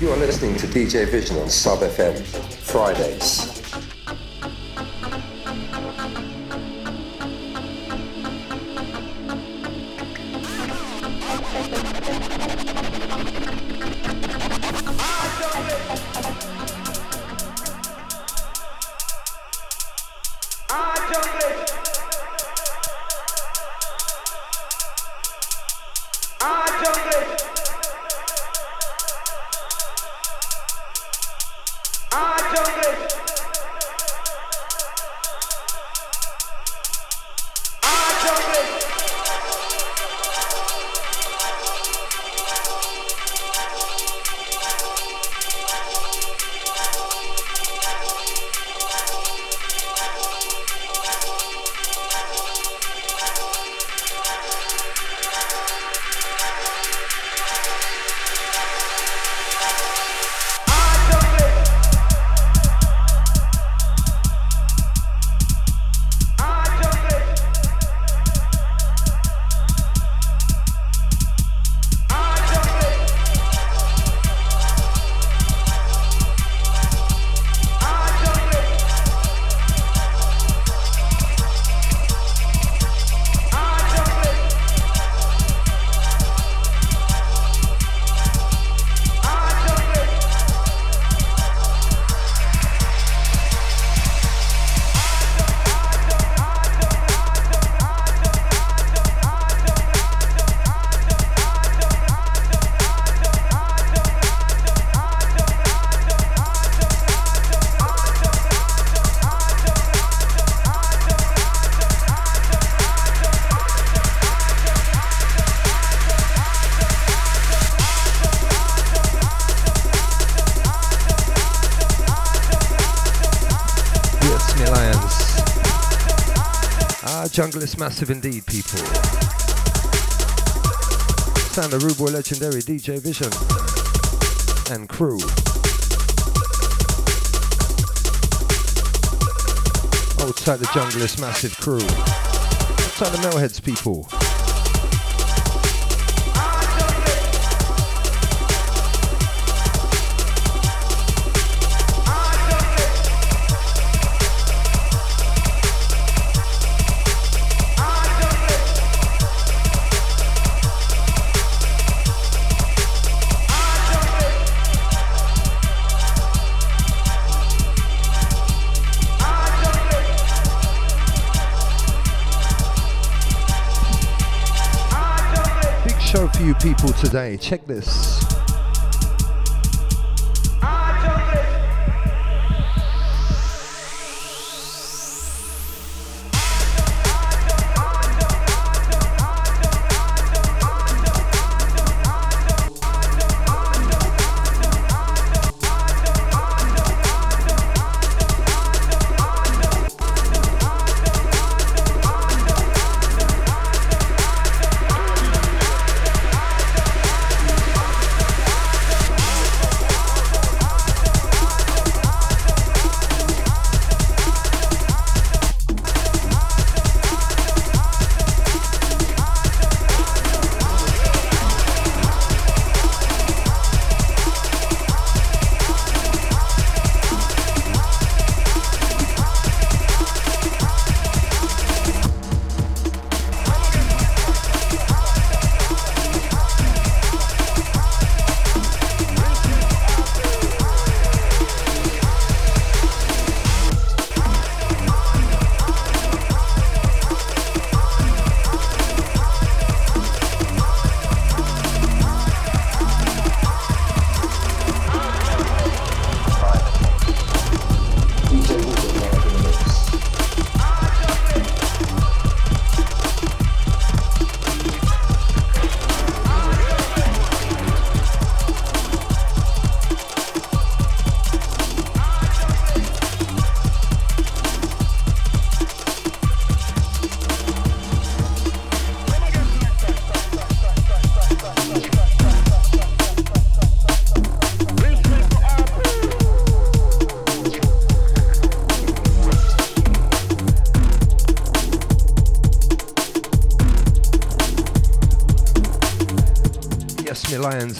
You are listening to DJ Vision on Sub FM, Fridays. Jungle is massive indeed, people. Sound of Ruboy legendary DJ Vision and crew. Outside the Jungle is massive crew. Outside the Metalheads, people. People today. Check this.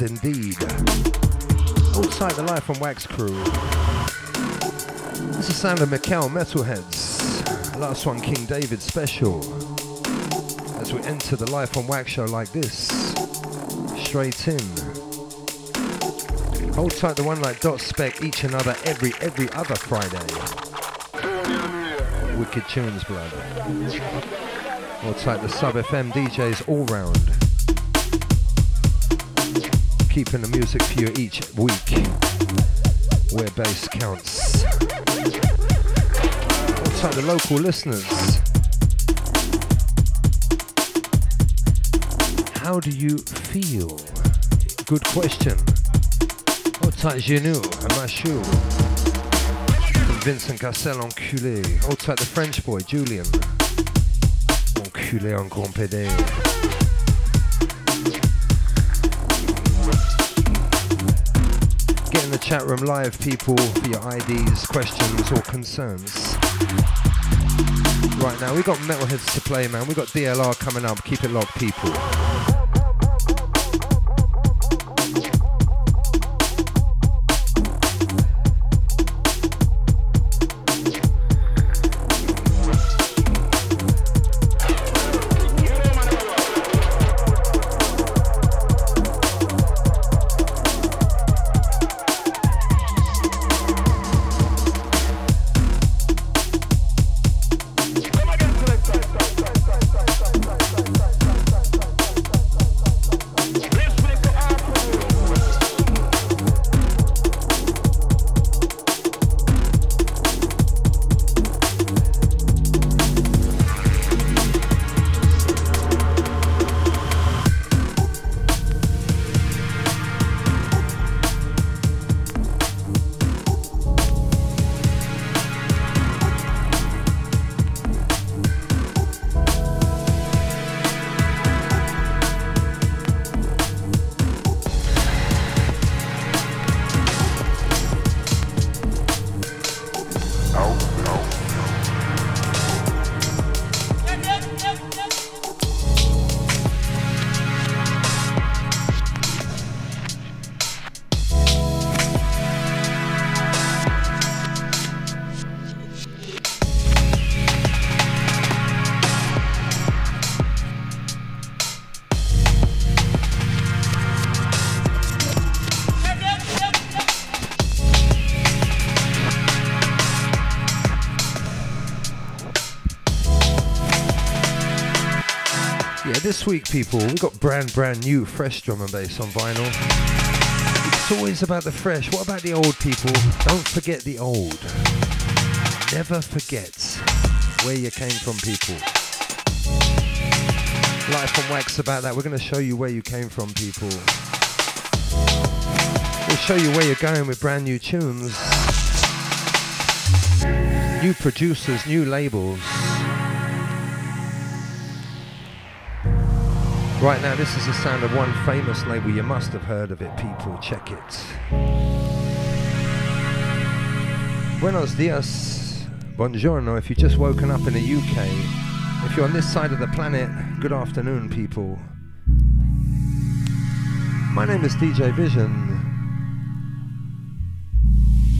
is indeed. Outside the Life from Wax Crew. This is sound of Mikel Metalheads. Last one, King David special. As we enter the Life on Wax show like this, straight in. Hold tight the one like Dot Spec each and other every, every other Friday. Wicked tunes, blood. Hold tight the sub FM DJs all round. Keeping the music for you each week. Where bass counts. Tight the local listeners. How do you feel? Good question. Tight Genou and Machou. Vincent Cassel, enculé. Tight the French boy, Julian. Enculé en grand PD. Chat room live, people, for your IDs, questions, or concerns. Right now, we got metalheads to play, man. We got DLR coming up. Keep it locked, people. Week, people, we've got brand, brand new, fresh drum and bass on vinyl. It's always about the fresh. What about the old, people? Don't forget the old. Never forget where you came from, people. Life on Wax about that. We're going to show you where you came from, people. We'll show you where you're going with brand new tunes, new producers, new labels. Right now, this is the sound of one famous label. You must have heard of it, people. Check it. Buenos dias, buongiorno. If you've just woken up in the UK, if you're on this side of the planet, good afternoon, people. My name is DJ Vision.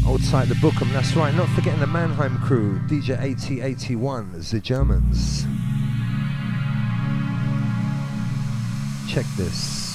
Old side the Bookham, that's right. Not forgetting the Mannheim crew, DJ AT81, the Germans. Check this.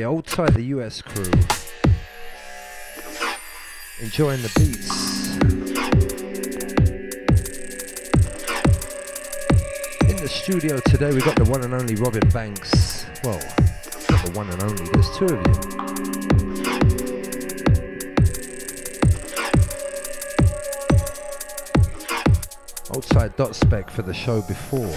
Alongside the US crew, enjoying the beats. In the studio today, we've got the one and only Robin Banks. Well, not the one and only, there's two of you. Outside dot spec for the show before.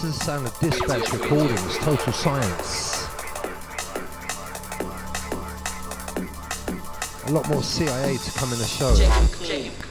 This is the sound of Dispatch Recordings, Total Science. A lot more CIA to come in the show. buckle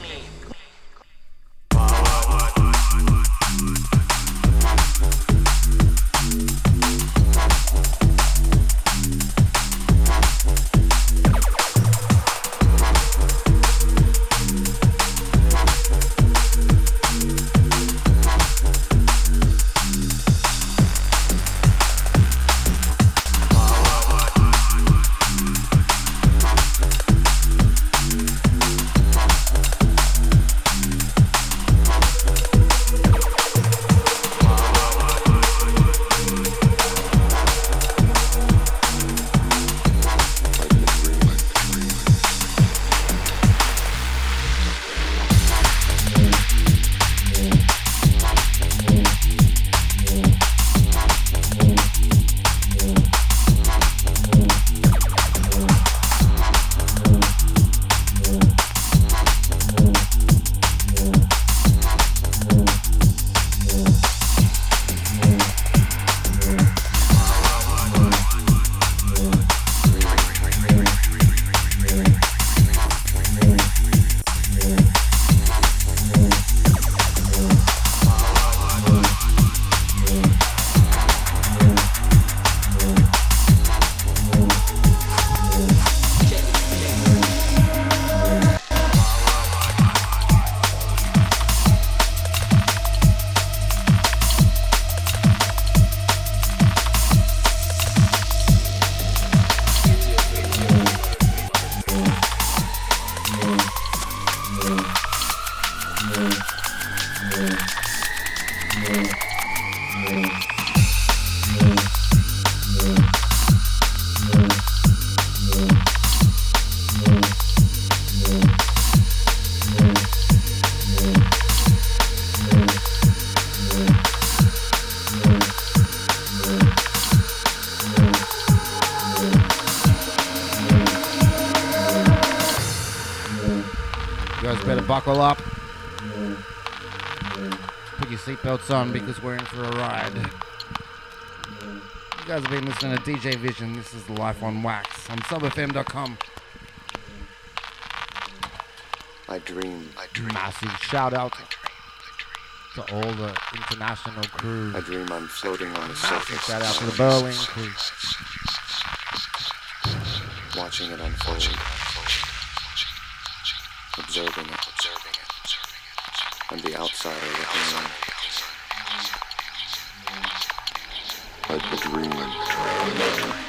on because we're in for a ride. You guys have been listening to DJ Vision. This is Life on Wax on subfm.com. I dream. I dream. Massive shout out to all the international crew. I dream I'm floating on the surface. Shout out to the Berlin crew. Watching it unfold. Observing it and the outsider looking in. Thank you.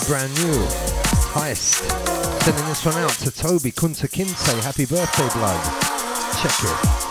Dream. brand new. Heist. Sending this one out to Toby Kunta Kinte. Happy birthday, blood. Check it.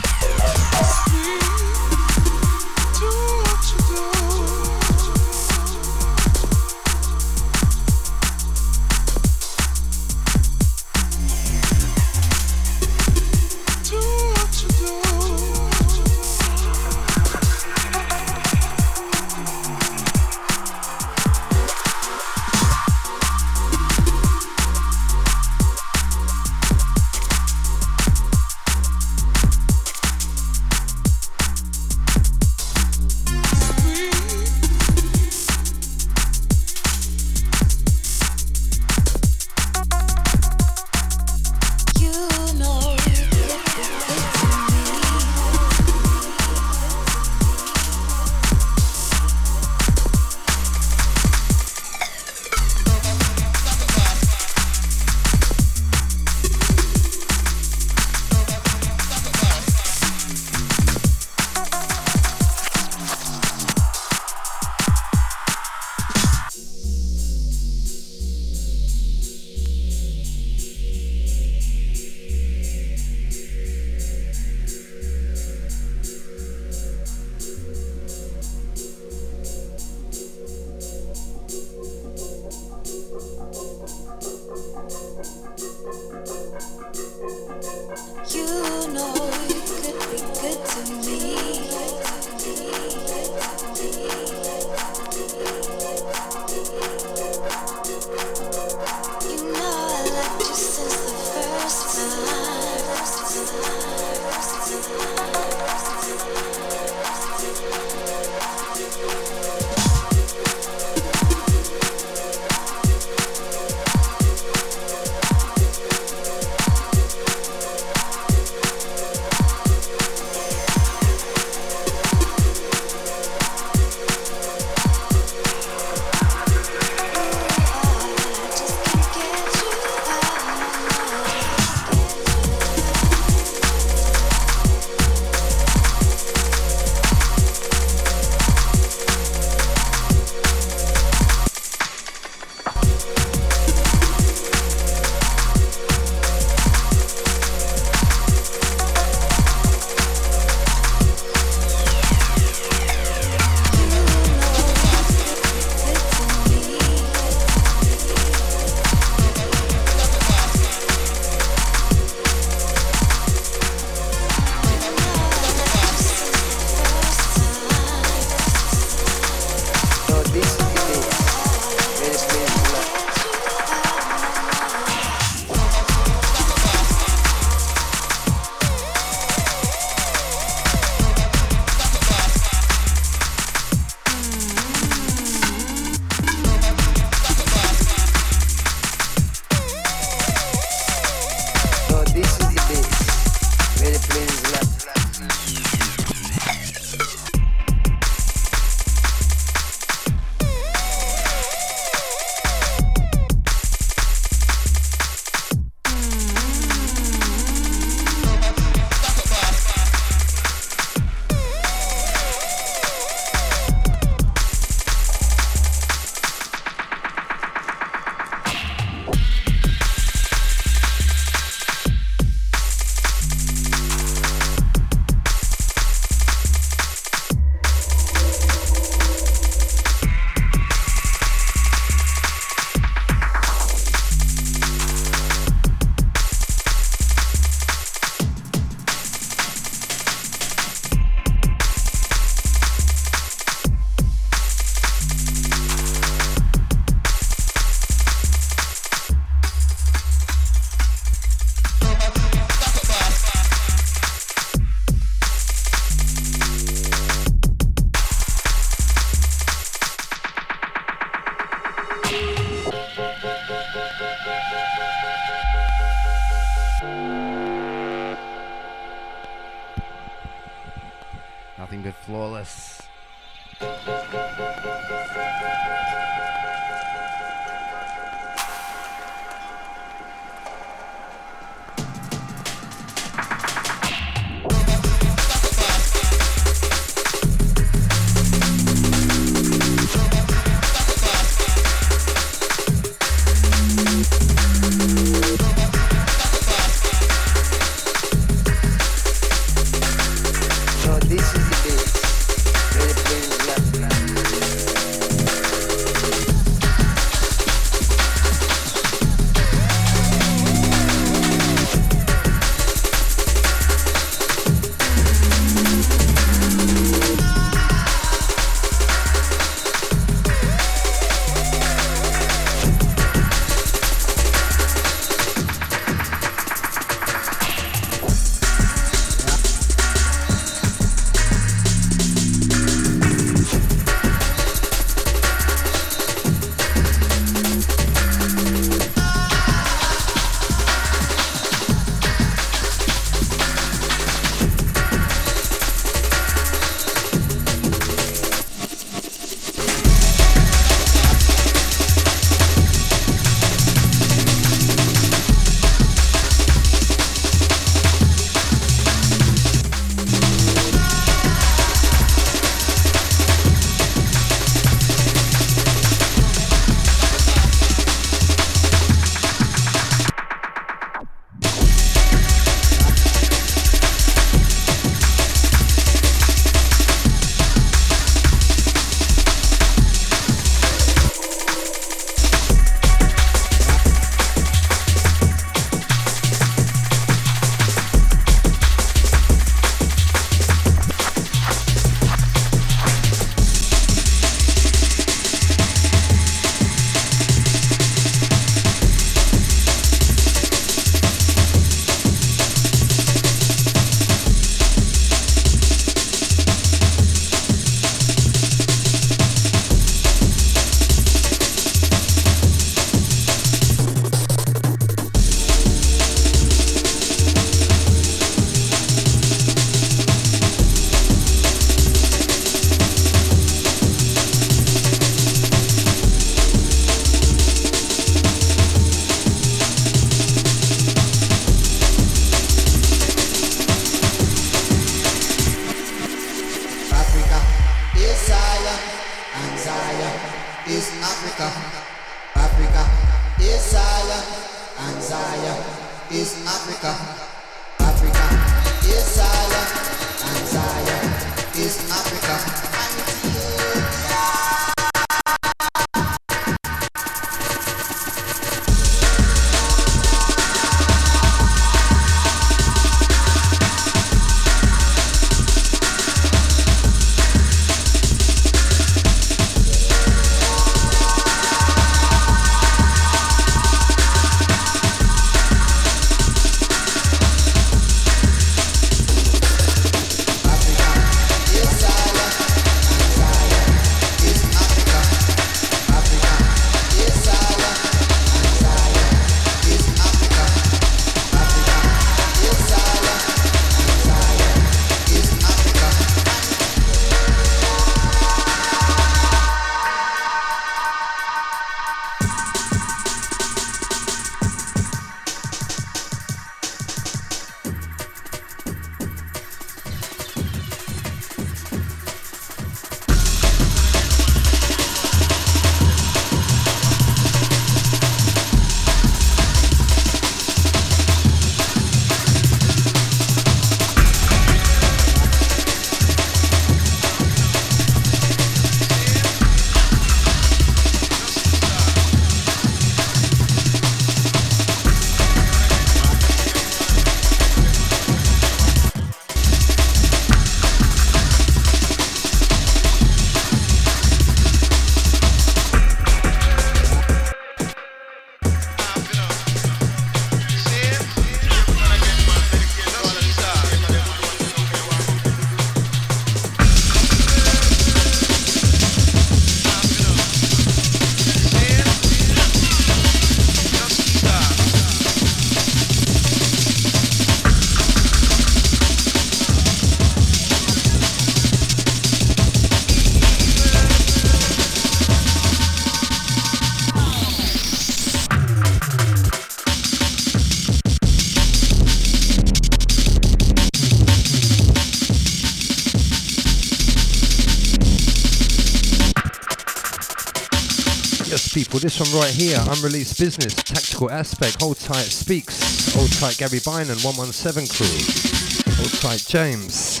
This one right here, Unreleased Business, Tactical Aspect, Hold Tight Speaks, Hold Tight Gary Bynum, 117 Crew, Hold Tight James.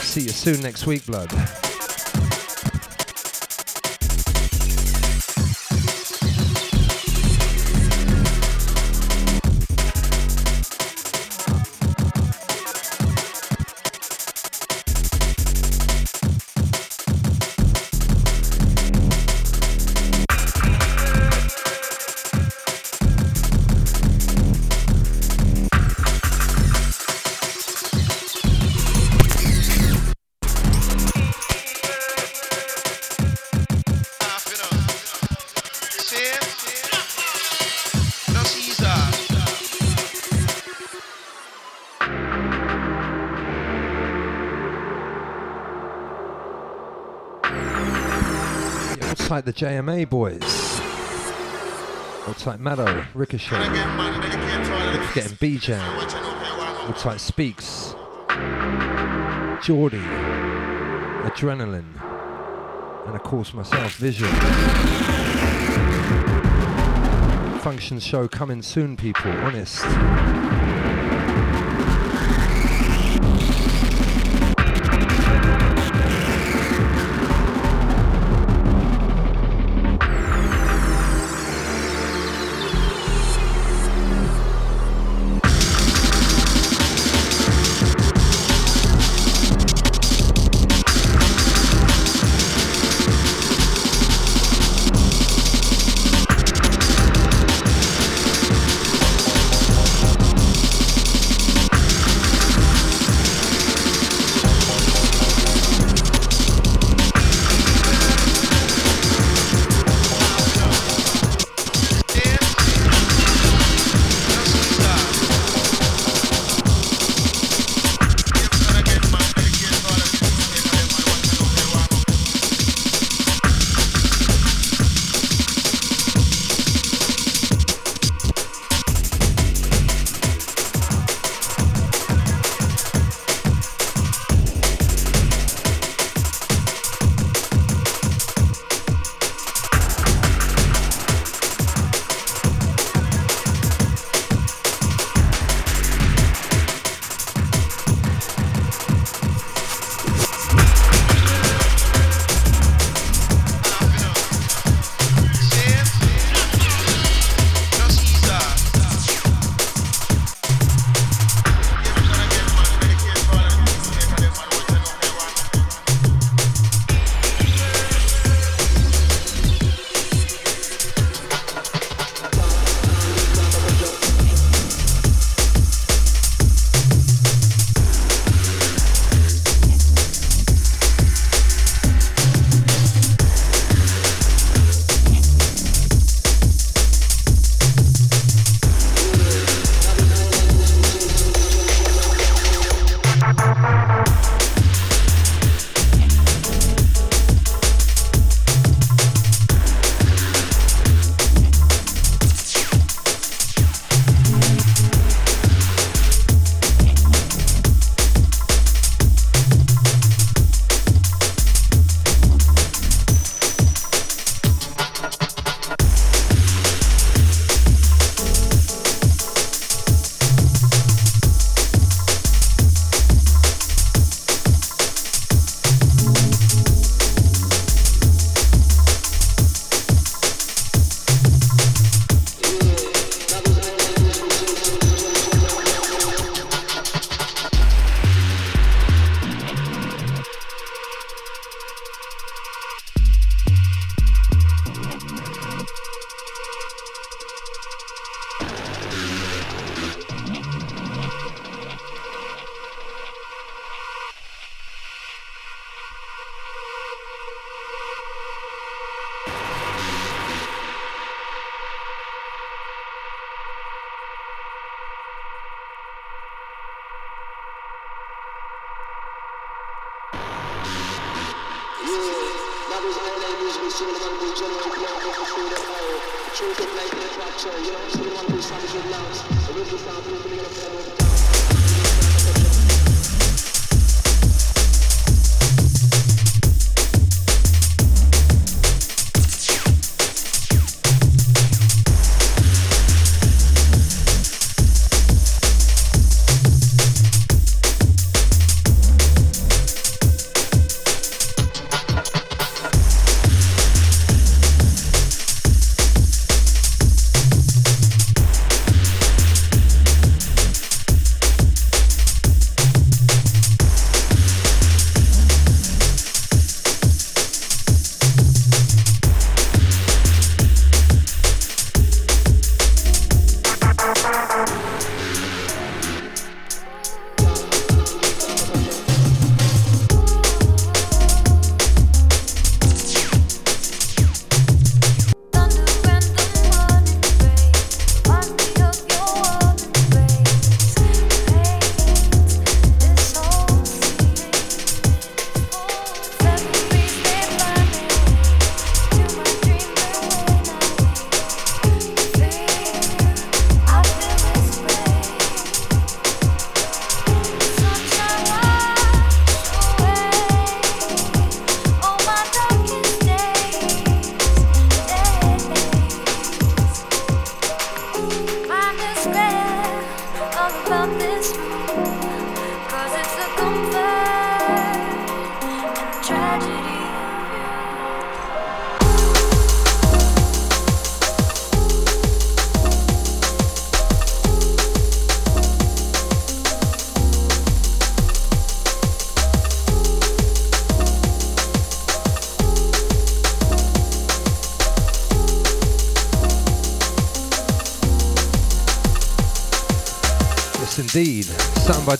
See you soon next week, blood. The JMA boys. Looks like Maddo, Ricochet. Not forgetting B-Jam. Looks like Speaks. Geordie. Adrenaline. And of course myself, Visual. Function show coming soon, people. Honest.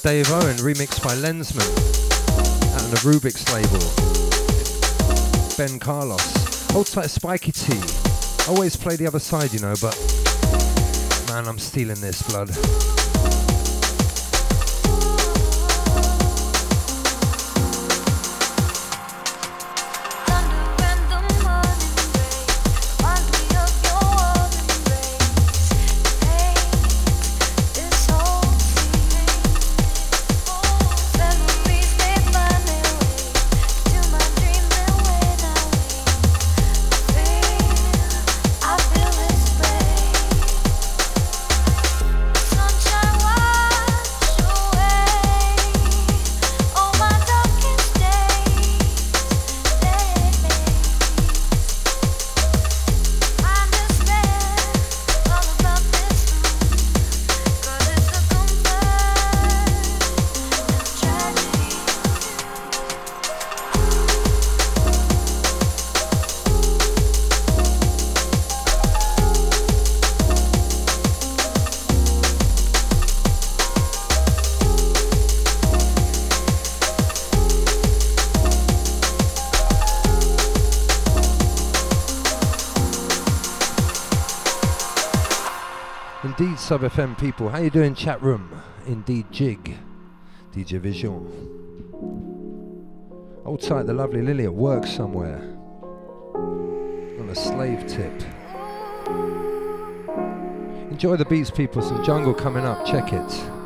Dave Owen, remixed by Lenzman. Out on the Rubik's label. Ben Carlos. Hold tight Spiky T. Always play the other side, you know, but man, I'm stealing this blood. Sub FM people. How you doing, chat room? Indeed, Jig, DJ Vision. Hold tight, the lovely Lily at work somewhere. On a slave tip. Enjoy the beats, people. Some jungle coming up. Check it.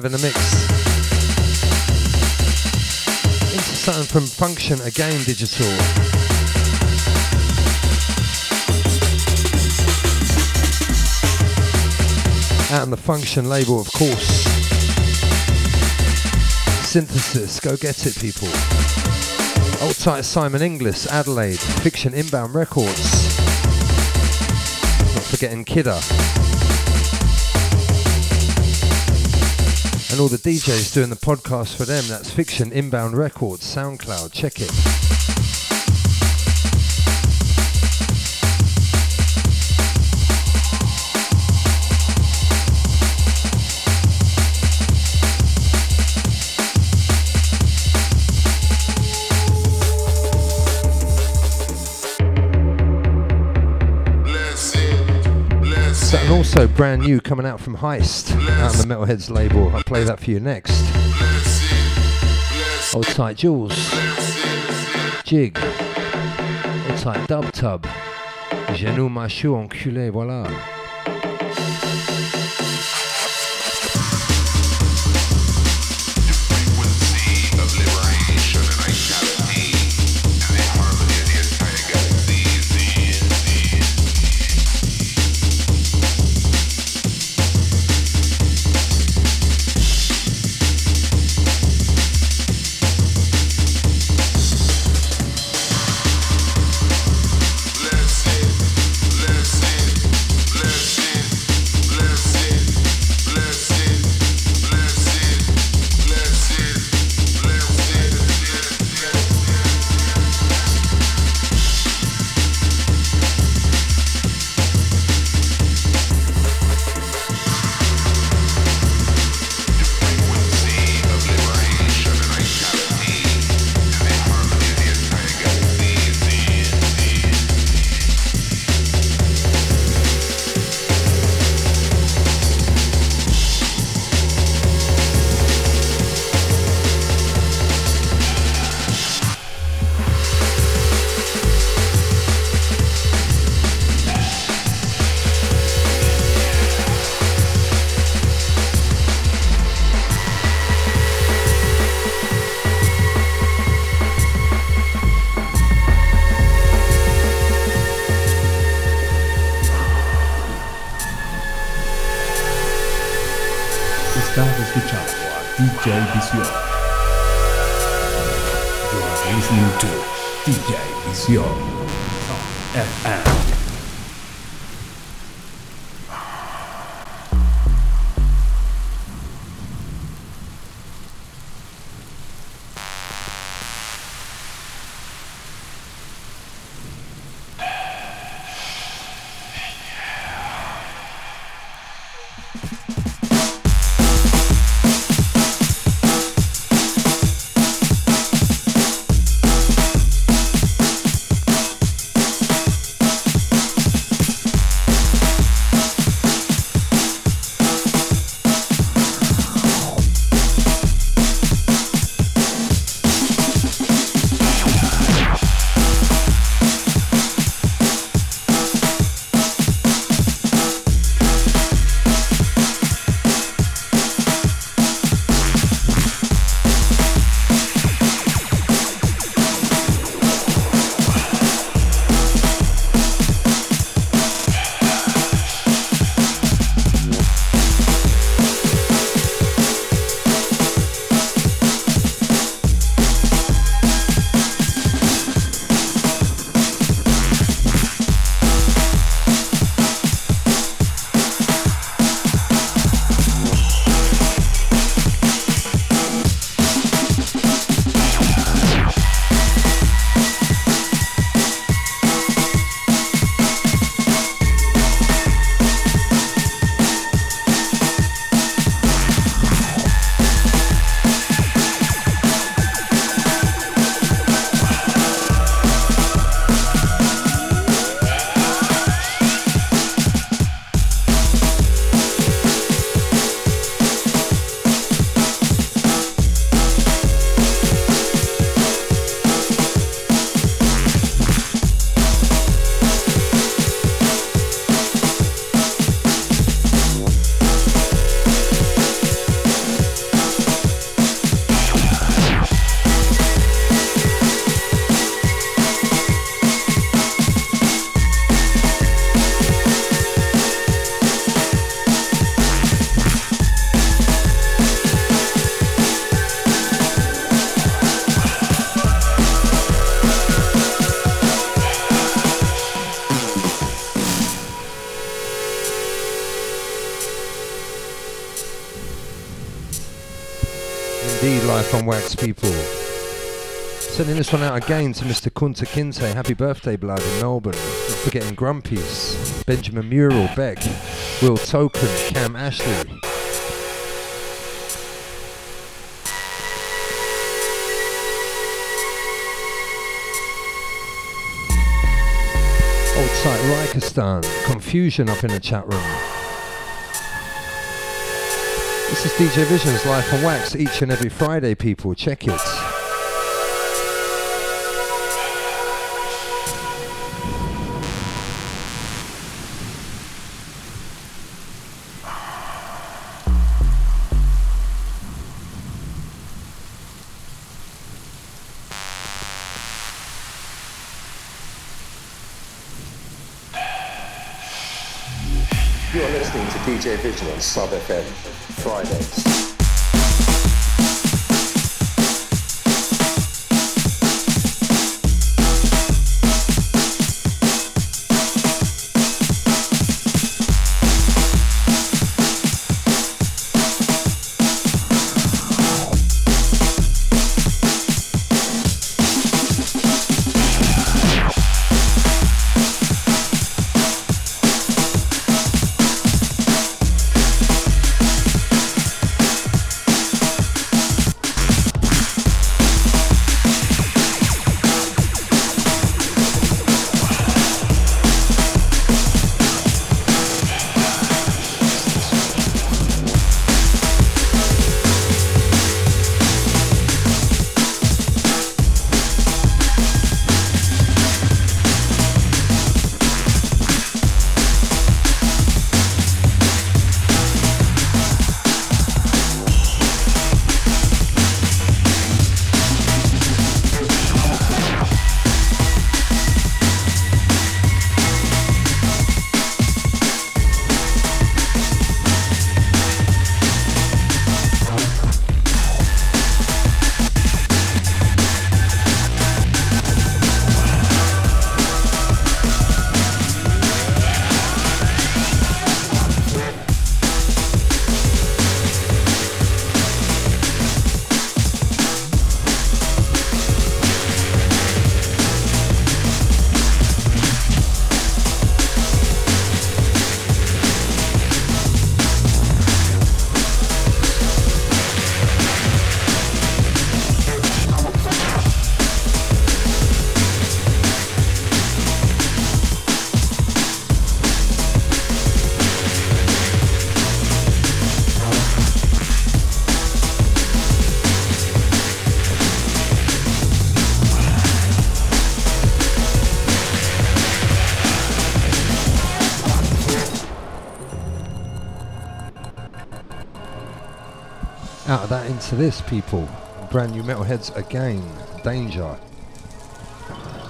Live in the mix. Into something from Function Again Digital. Out on the Function label, of course. Synthesis, go get it, people. Old tight Simon Inglis, Adelaide, Fiction Inbound Records. Not forgetting Kidder. And all the DJs doing the podcast for them, that's Fiction Inbound Records, SoundCloud, check it. Also brand new coming out from Heist out on the Metalheads label. I'll play that for you next. Old tight Jules, Jig, old tight Dub Tub, Genou Machou enculé, voilà. Vision. You are listening to DJ Vision. FM. Wax people. Sending this one out again to Mr. Kunta Kinte. Happy birthday, blood, in Melbourne. Not forgetting Grumpies, Benjamin Mural, Beck, Will Token, Cam Ashley. Old site Rikistan, confusion up in the chat room. This is DJ Vision's Life on Wax each and every Friday, people. Check it. Listening to DJ Vision on Sub FM, Fridays. That into this, people. Brand new Metalheadz again. Danger.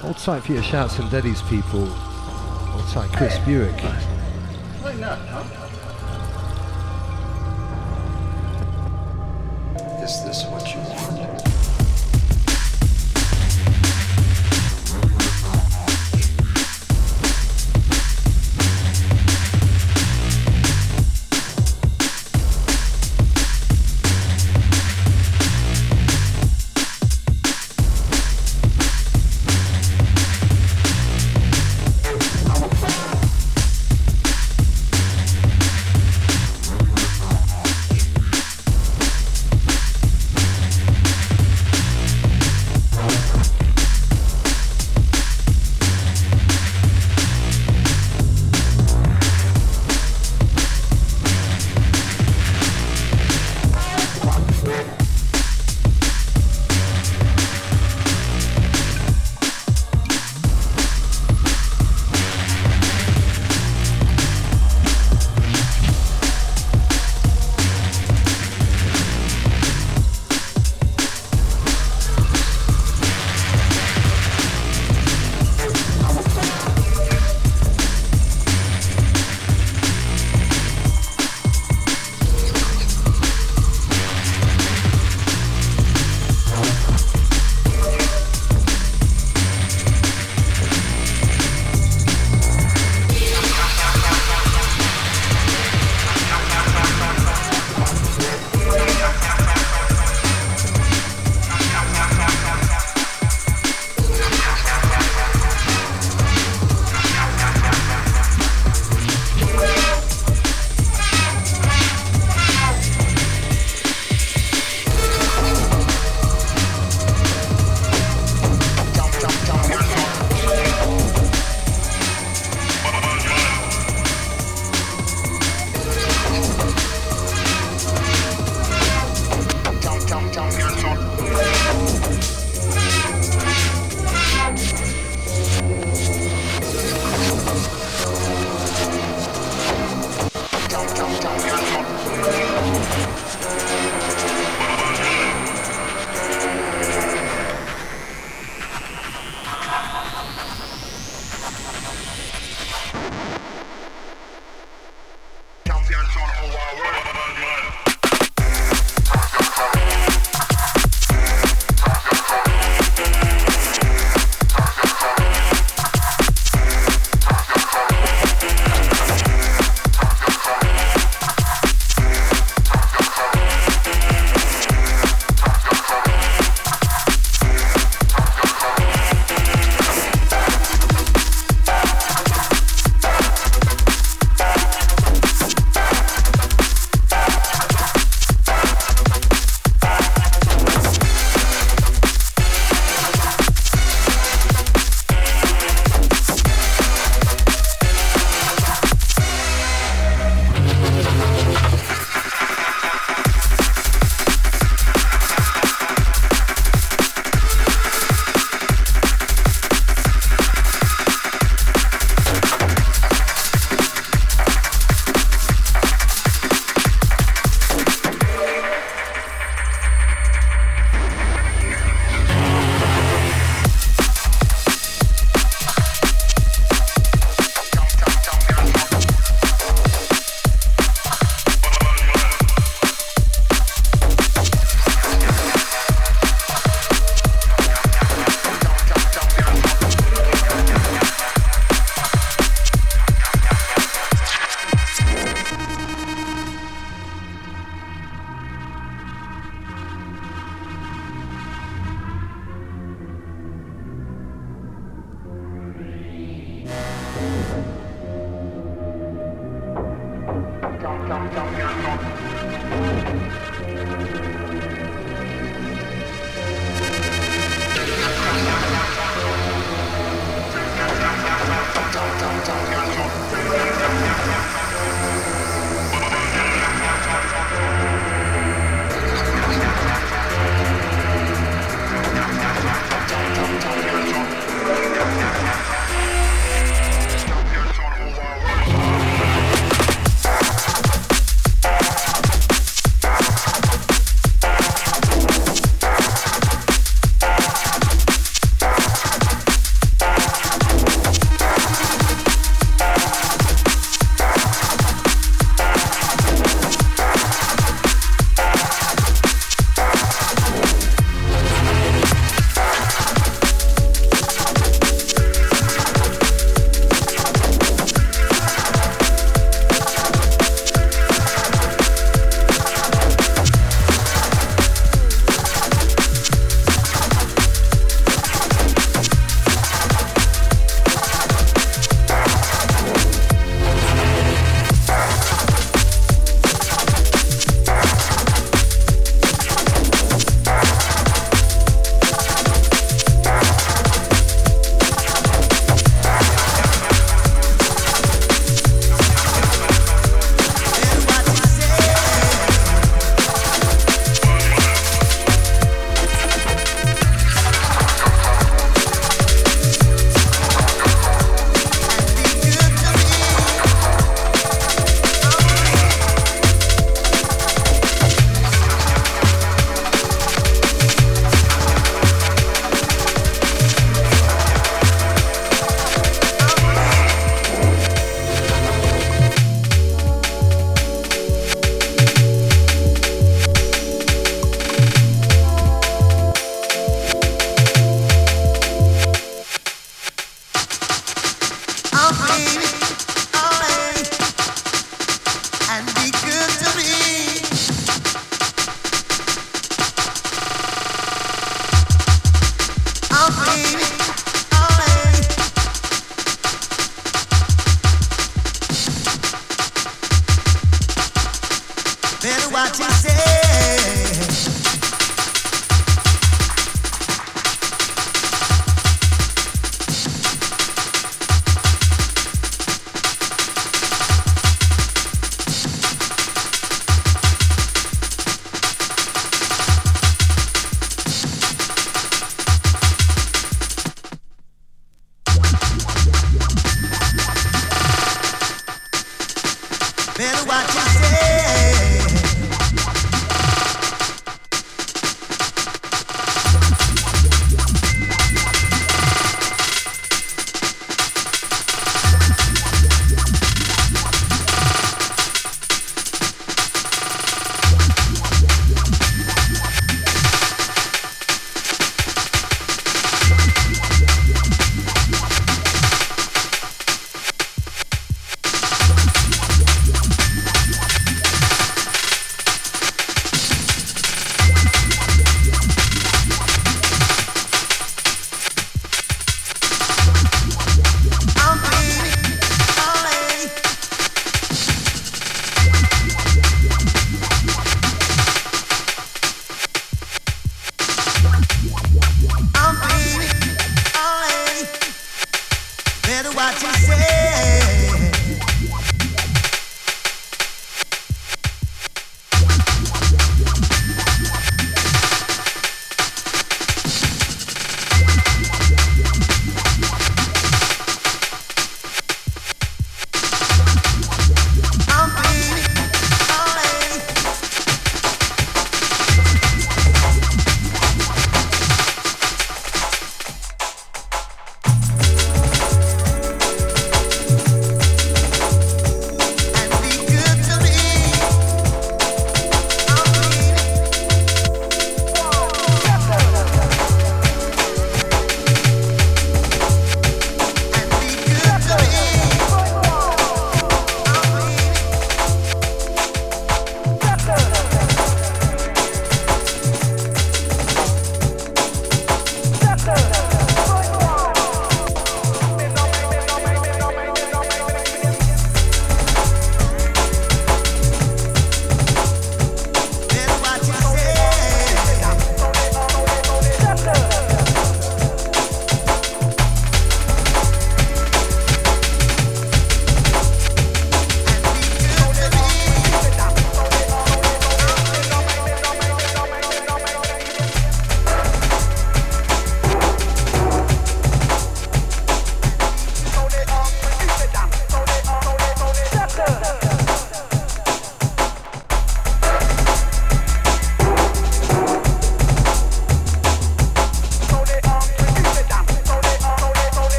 Hold tight for your shouts and daddies, people. Hold tight, Chris Buick. Is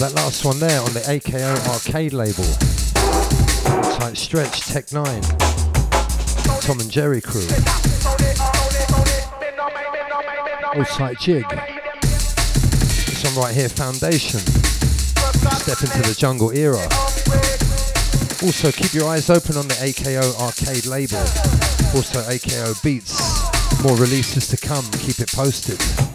That last one there on the AKO Arcade label. Tight Stretch, Tech 9, Tom and Jerry crew. All tight jig. This one right here, Foundation. Step into the jungle era. Also, keep your eyes open on the AKO Arcade label. Also, AKO Beats. More releases to come. Keep it posted.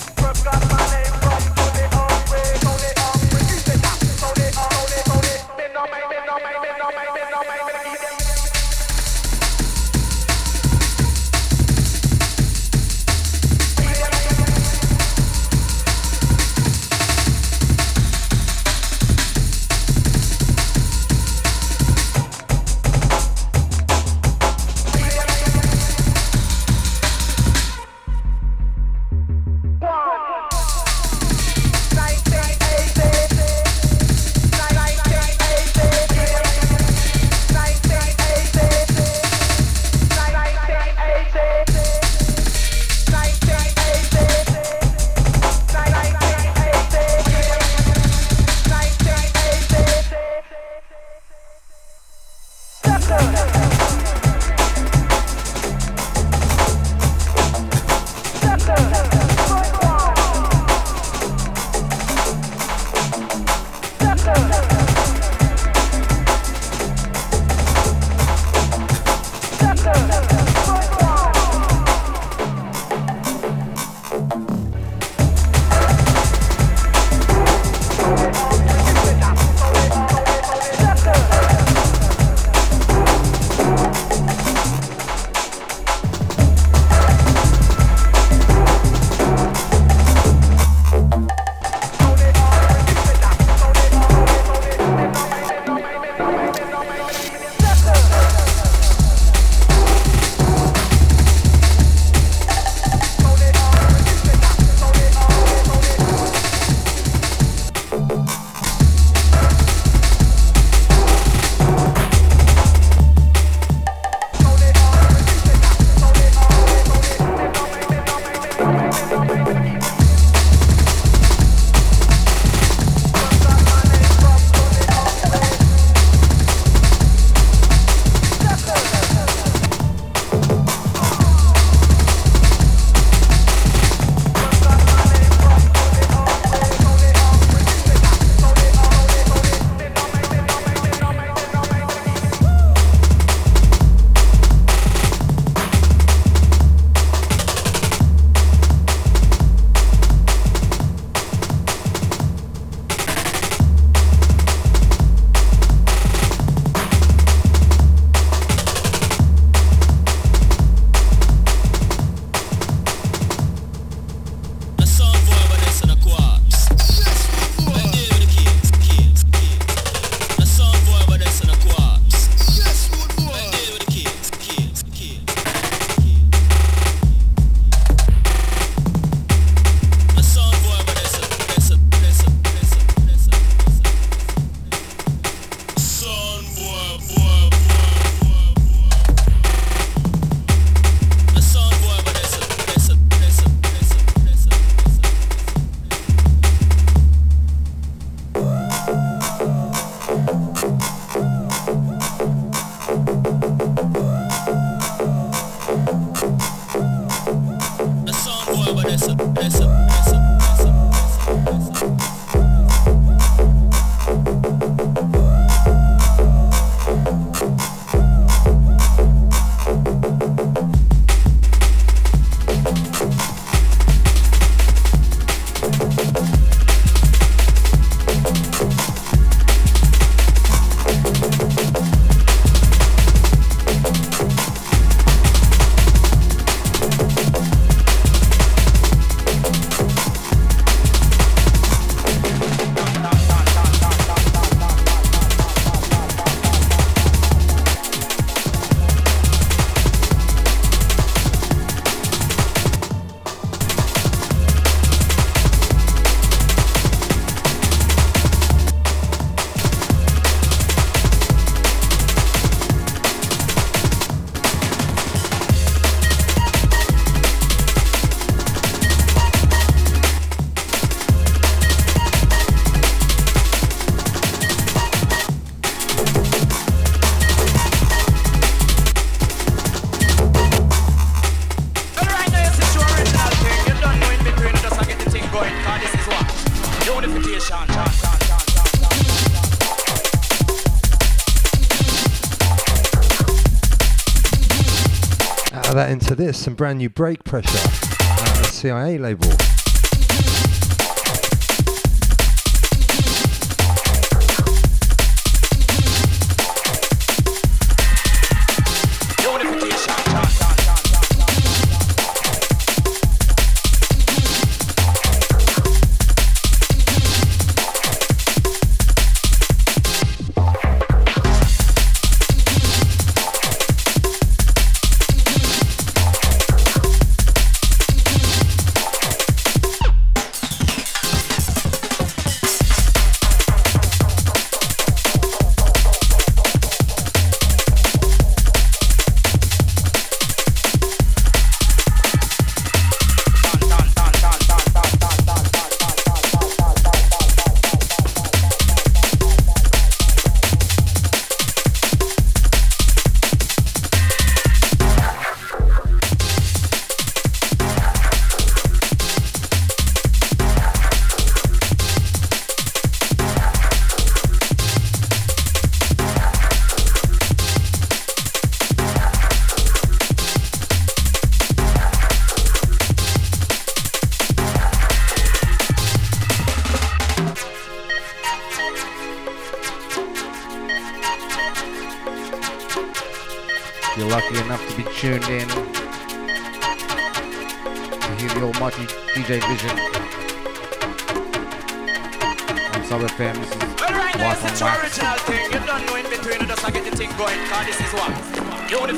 This, some brand new Break pressure. CIA label.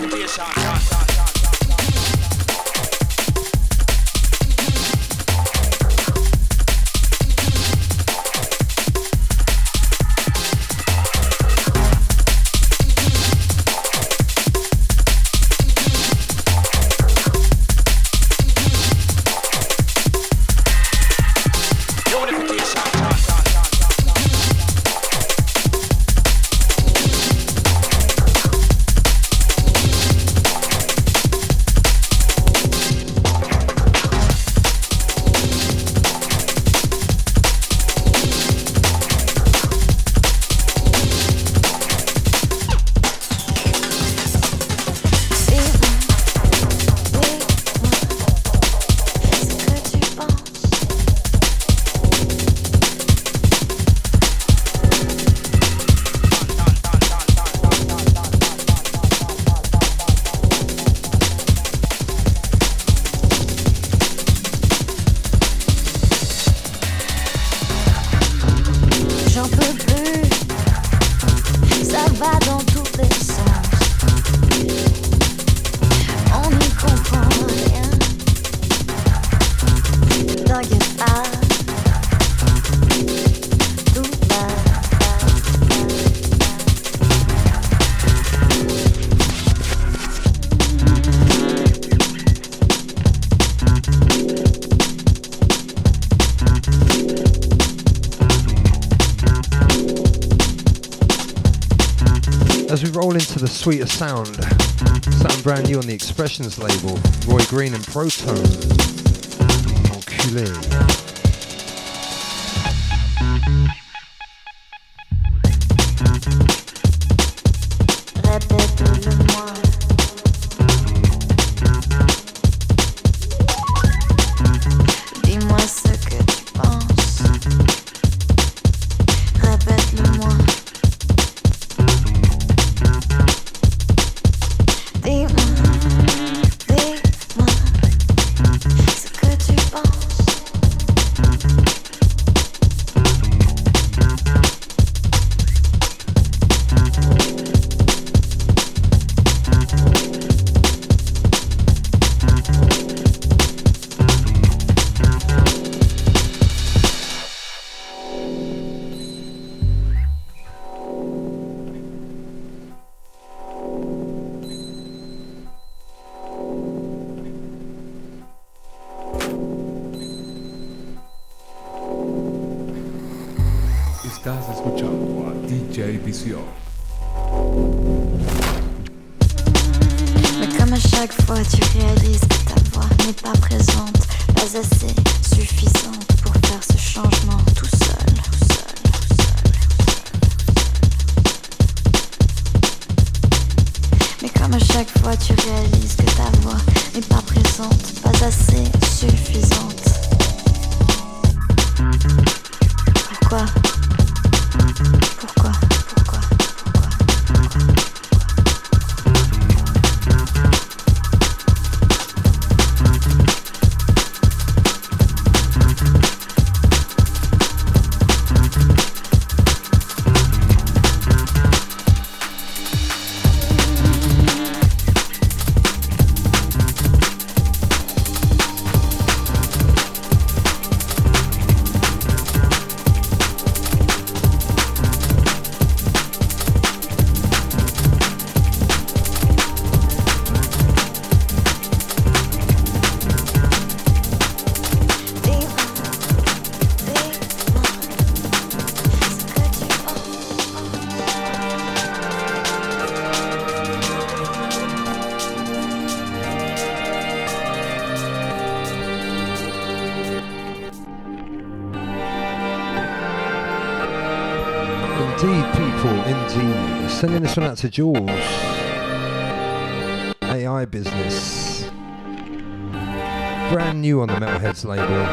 Into sweeter sound. Something brand new on the Expressions label. Roy Green and Protone. Enculé. Chaque fois tu réalises Sending this one out to Jules. AI business. Brand new on the Metalheadz label.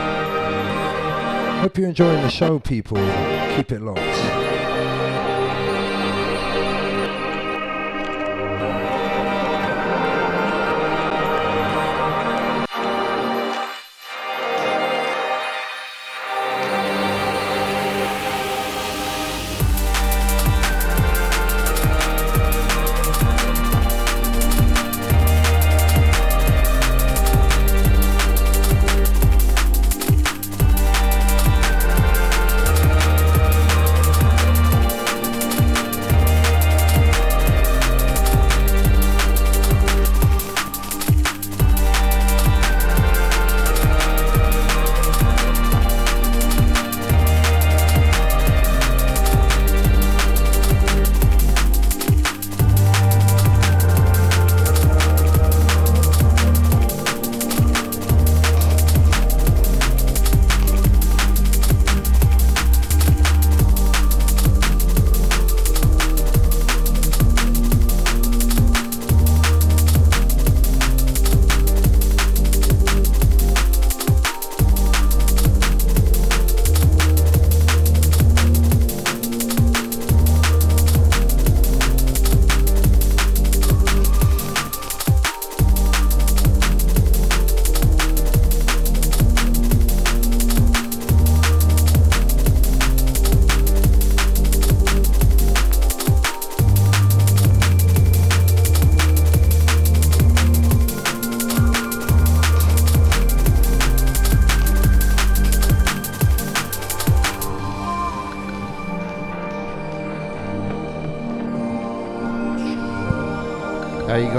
Hope you're enjoying the show, people. Keep it locked.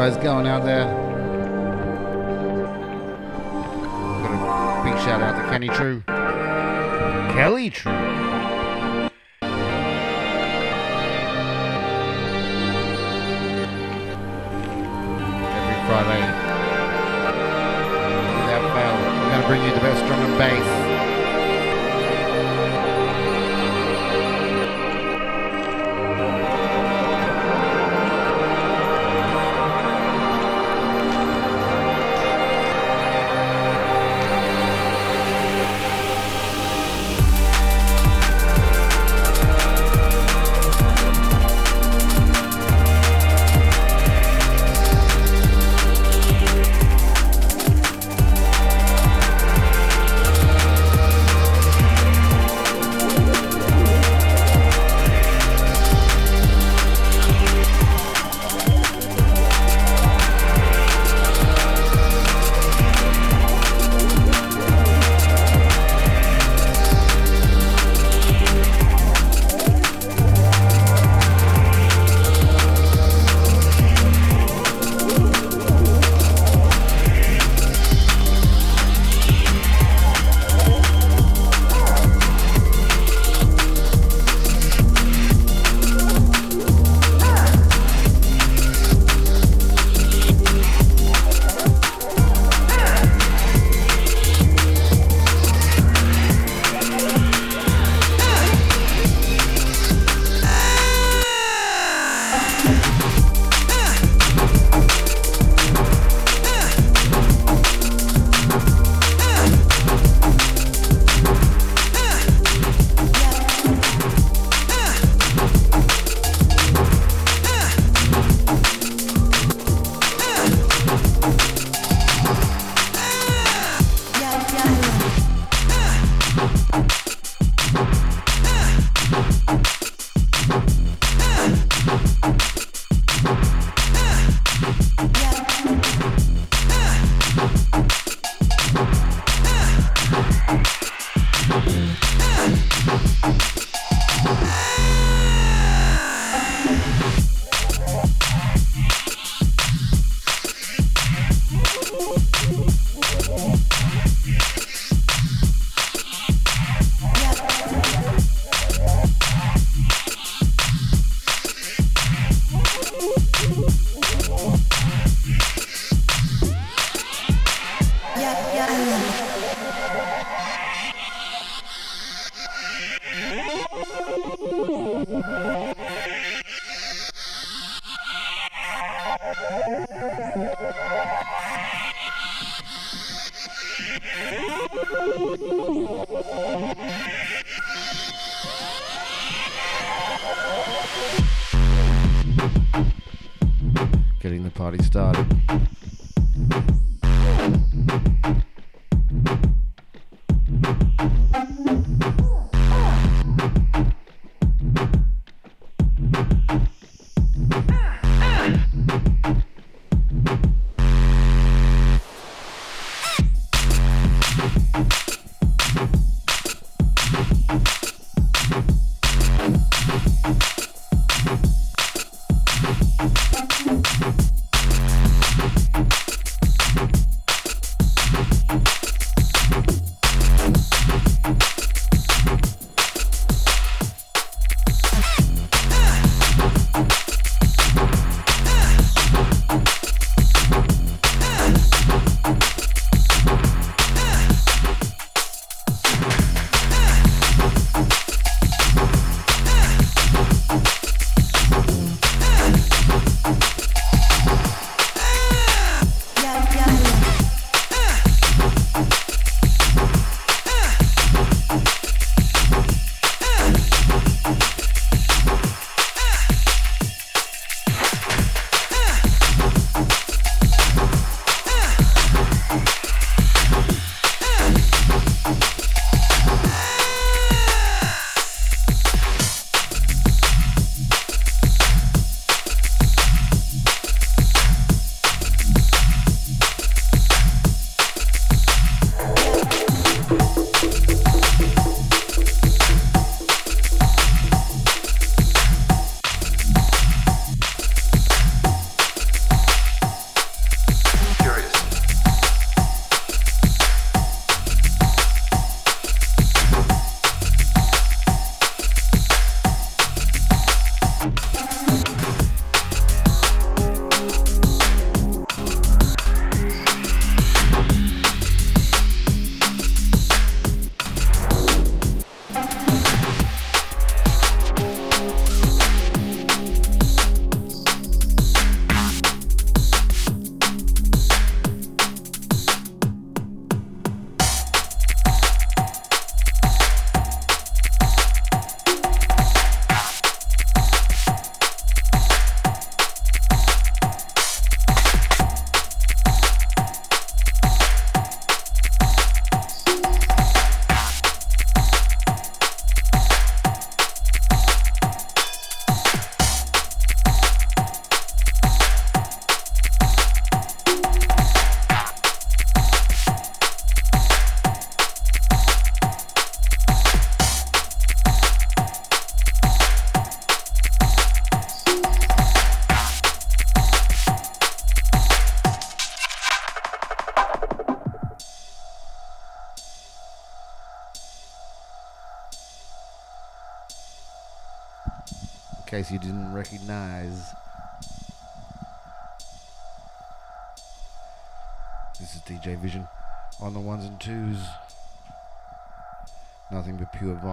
Guys going out there.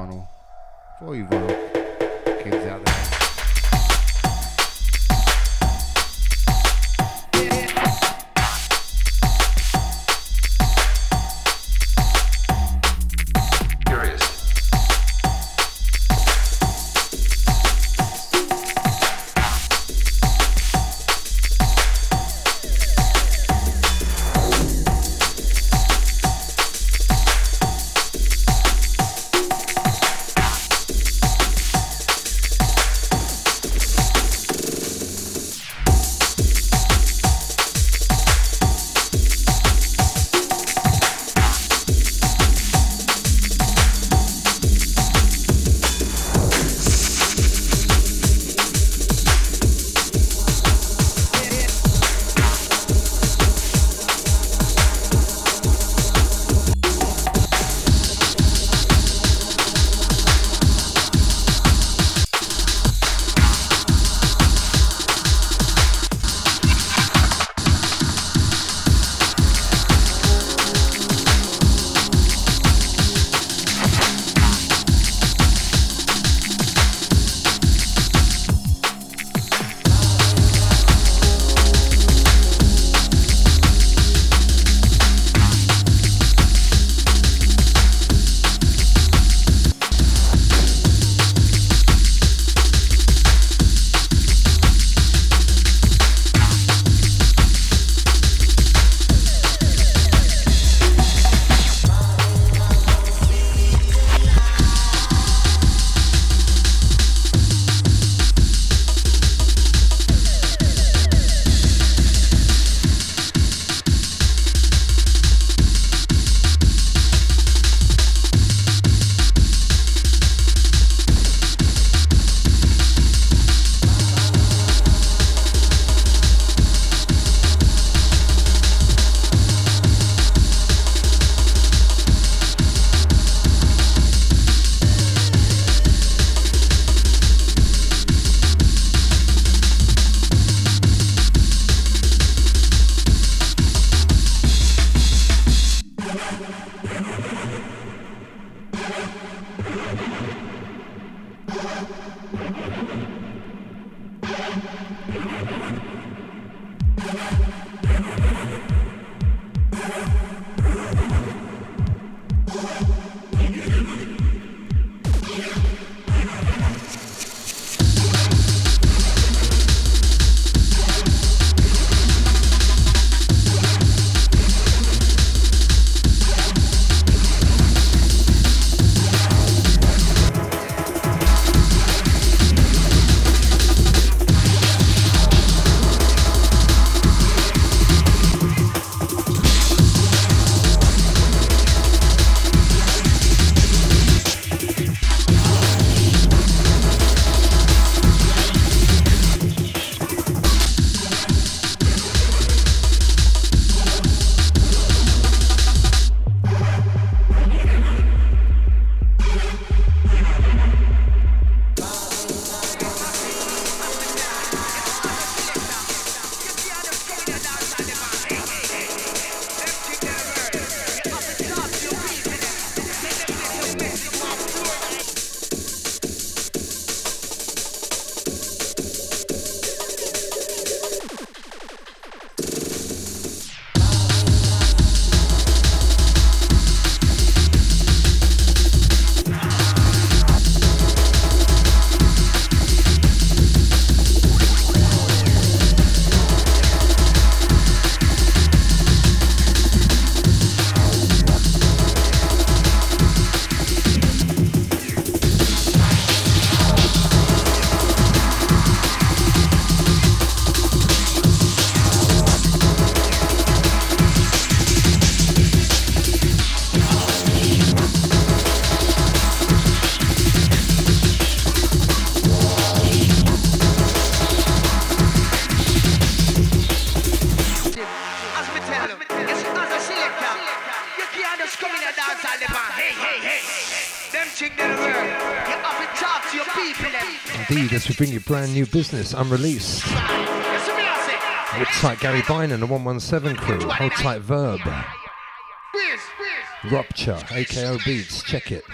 Vinyl for you brand new business, unreleased. Hold tight Gary Vine and the 117 crew. Hold tight Verb. Rupture, AKO Beats, check it.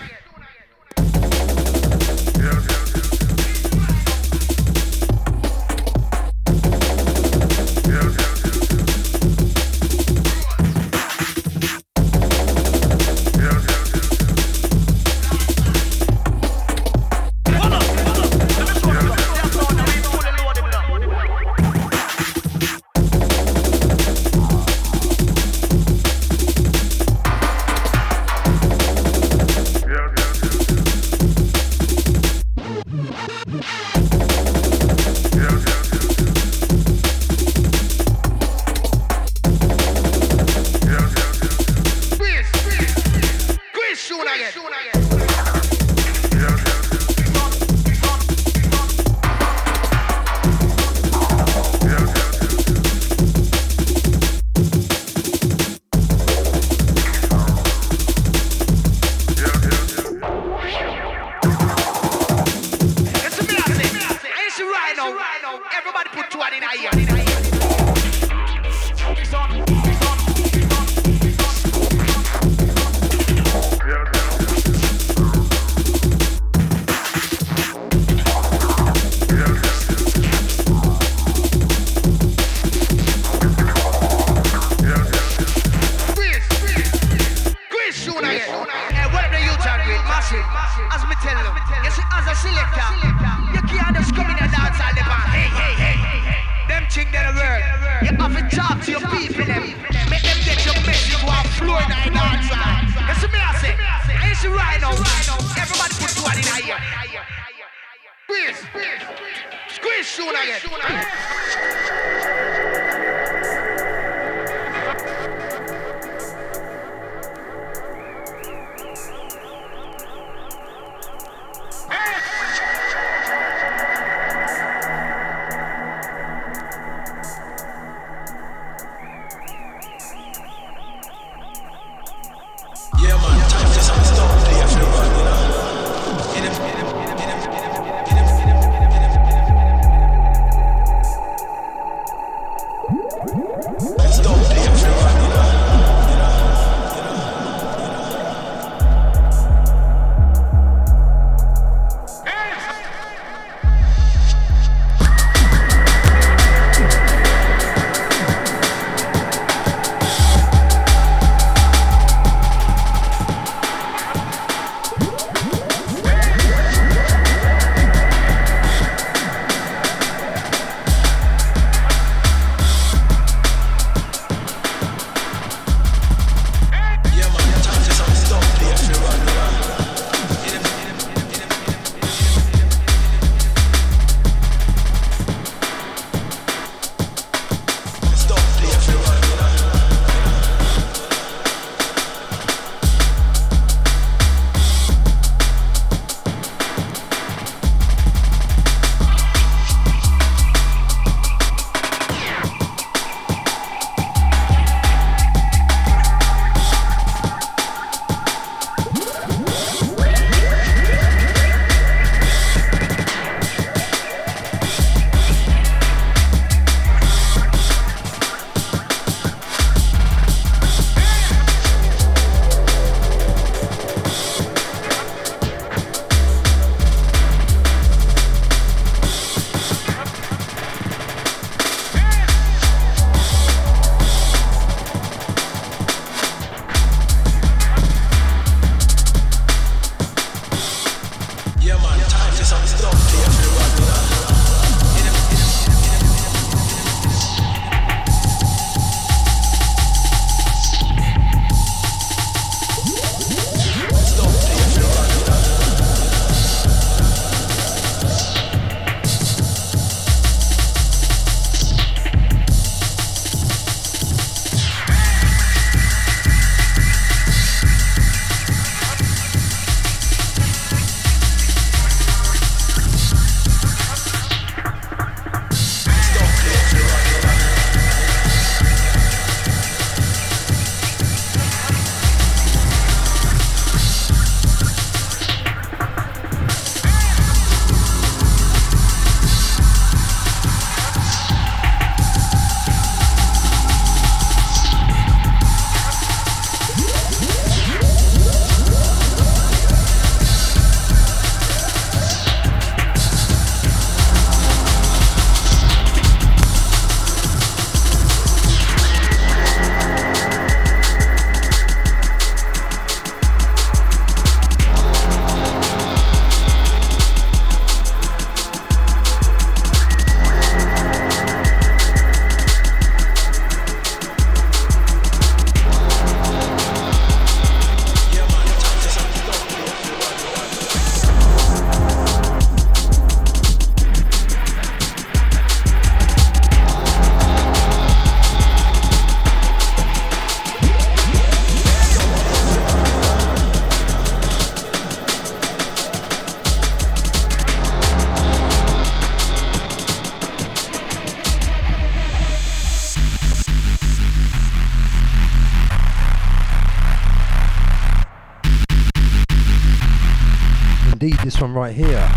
This one right here.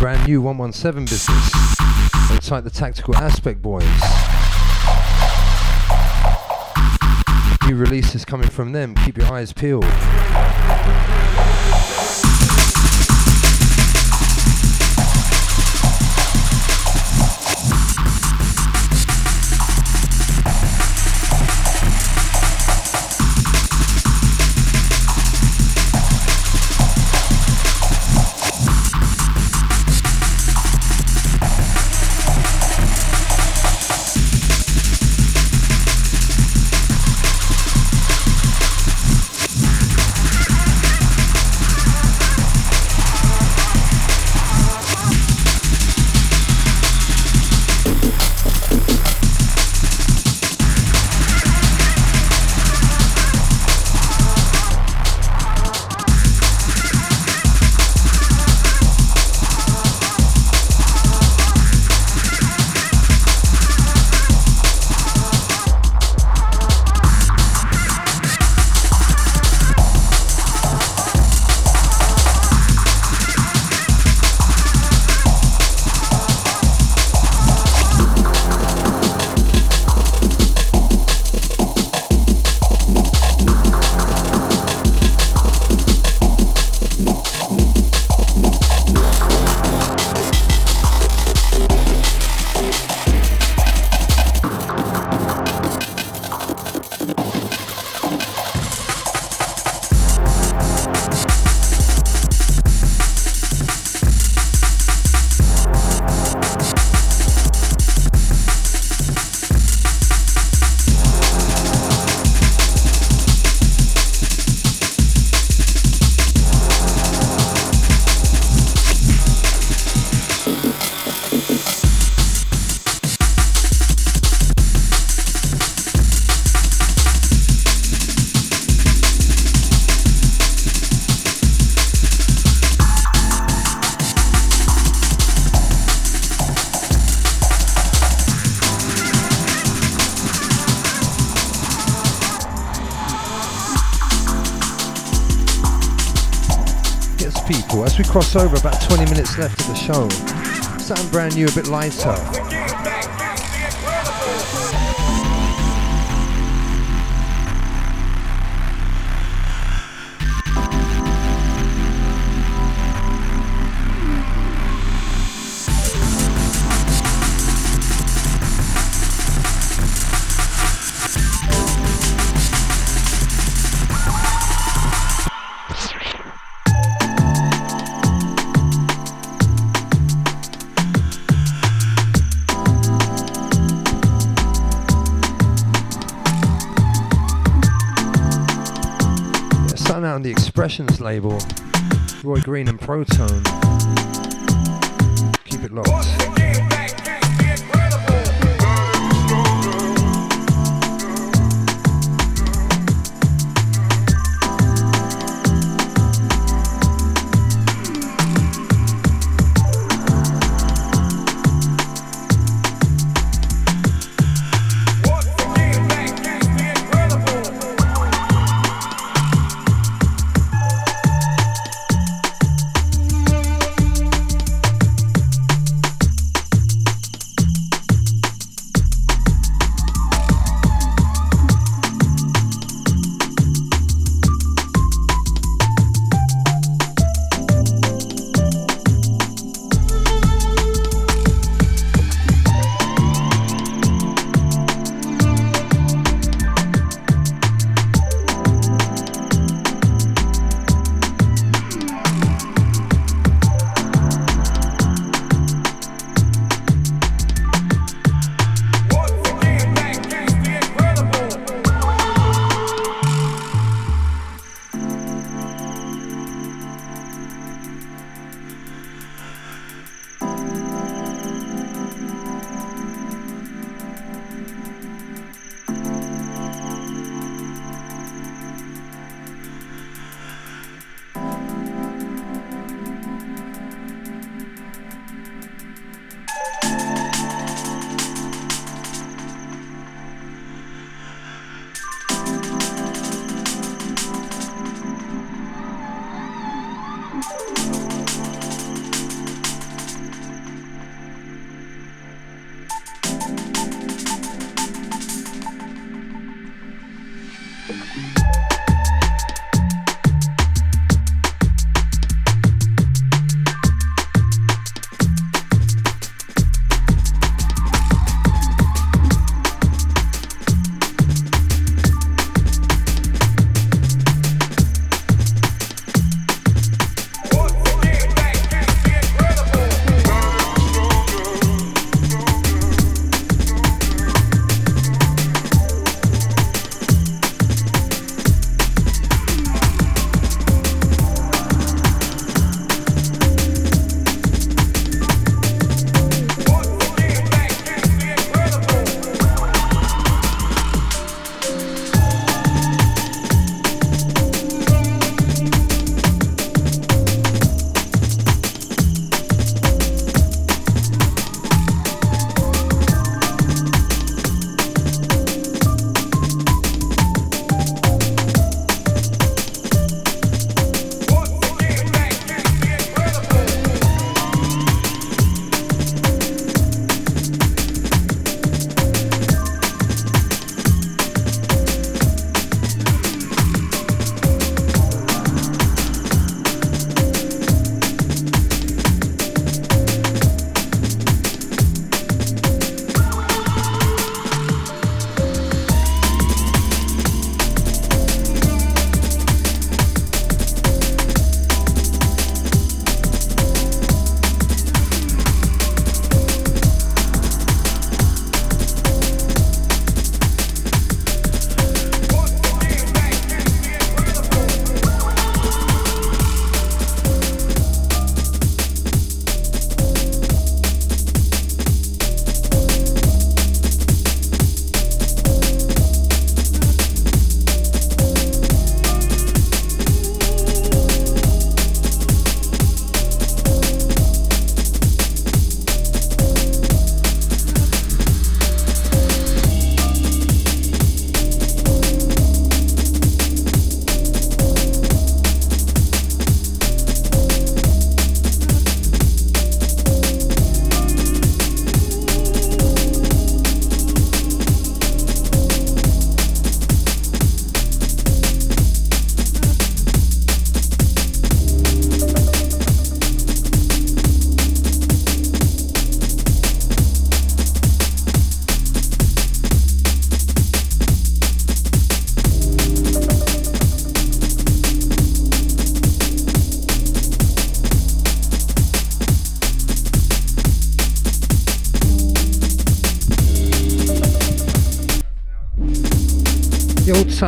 Brand new 117 business. Alongside the Tactical Aspect Boys. New releases coming from them. Keep your eyes peeled. As we cross over, about 20 minutes left of the show. Something brand new, a bit lighter. Expressions label, Roy Green and Protone. Keep it locked.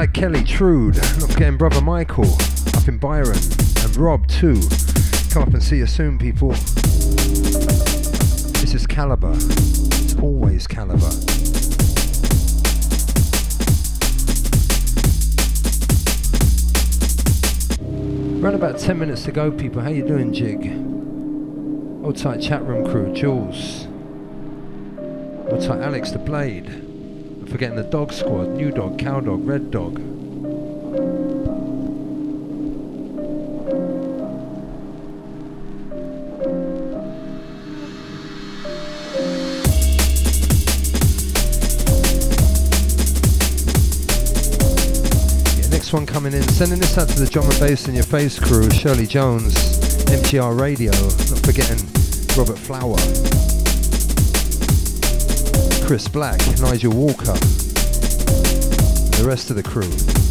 Kelly Trude, not forgetting brother Michael up in Byron, and Rob too. Come up and see you soon, people. This is Calibre. It's always Calibre. Around about 10 minutes to go, people. How you doing, Jig? Old tight chat room crew, Jules. Old tight Alex the Blade forgetting the dog squad, new dog, cow dog, red dog. next one coming in. Sending this out to the drum and bass in your face crew, Shirley Jones, MTR Radio, not forgetting Robert Flower. Chris Black, Nigel Walker, the rest of the crew.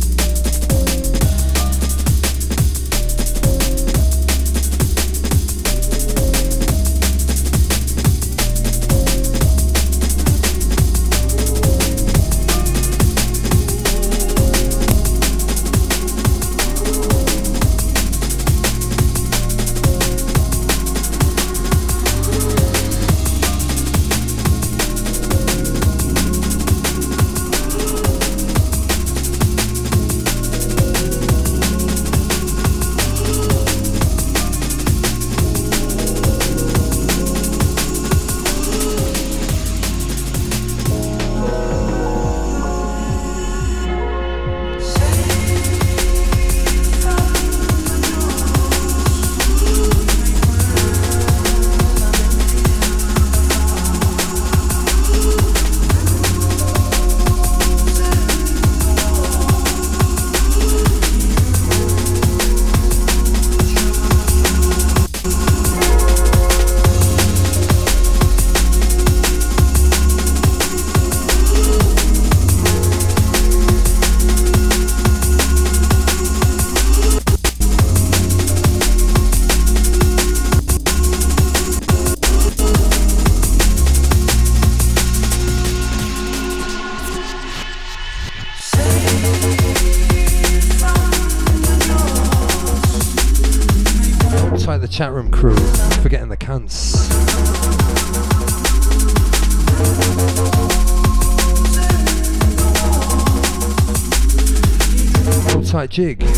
Jig.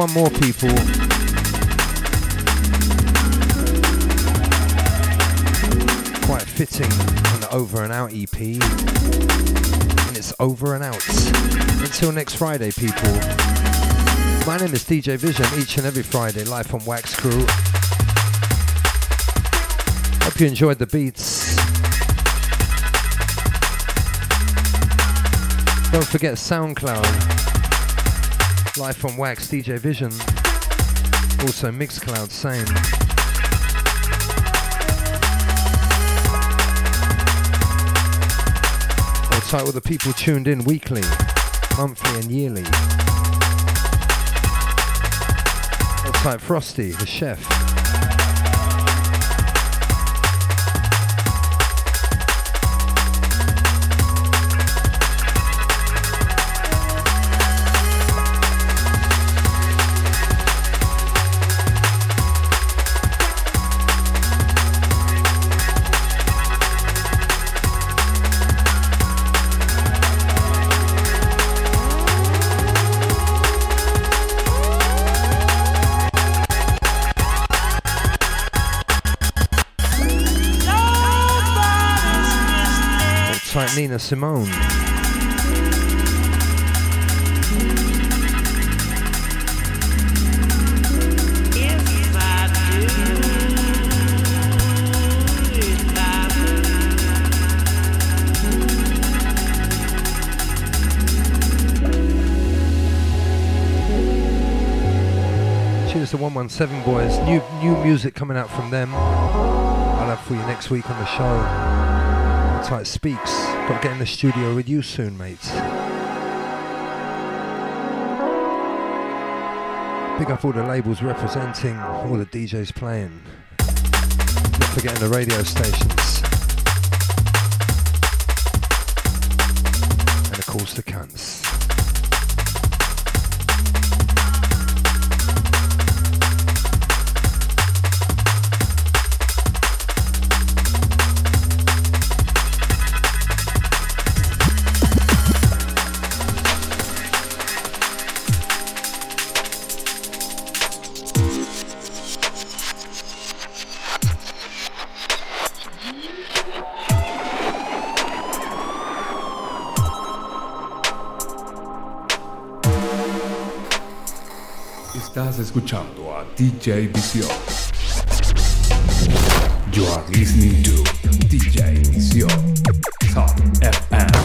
One more, people. Quite fitting on the Over and Out EP. And it's over and out. Until next Friday, people. My name is DJ Vision, each and every Friday, live on Wax Crew Hope you enjoyed the beats. Don't forget SoundCloud, Live on Wax, DJ Vision, also Mixcloud, same. Tight with the people tuned in weekly, monthly, and yearly. Like Frosty, the chef. Simone. Cheers to 117 boys. New new music coming out from them. I'll have for you next week on the show. Like Speaks. Got to get in the studio with you soon, mates. Big up all the labels representing, all the DJs playing. Not forgetting the radio stations. And of course the cunts. Estás escuchando a DJ Visión. You are listening to DJ Visión. Top FM.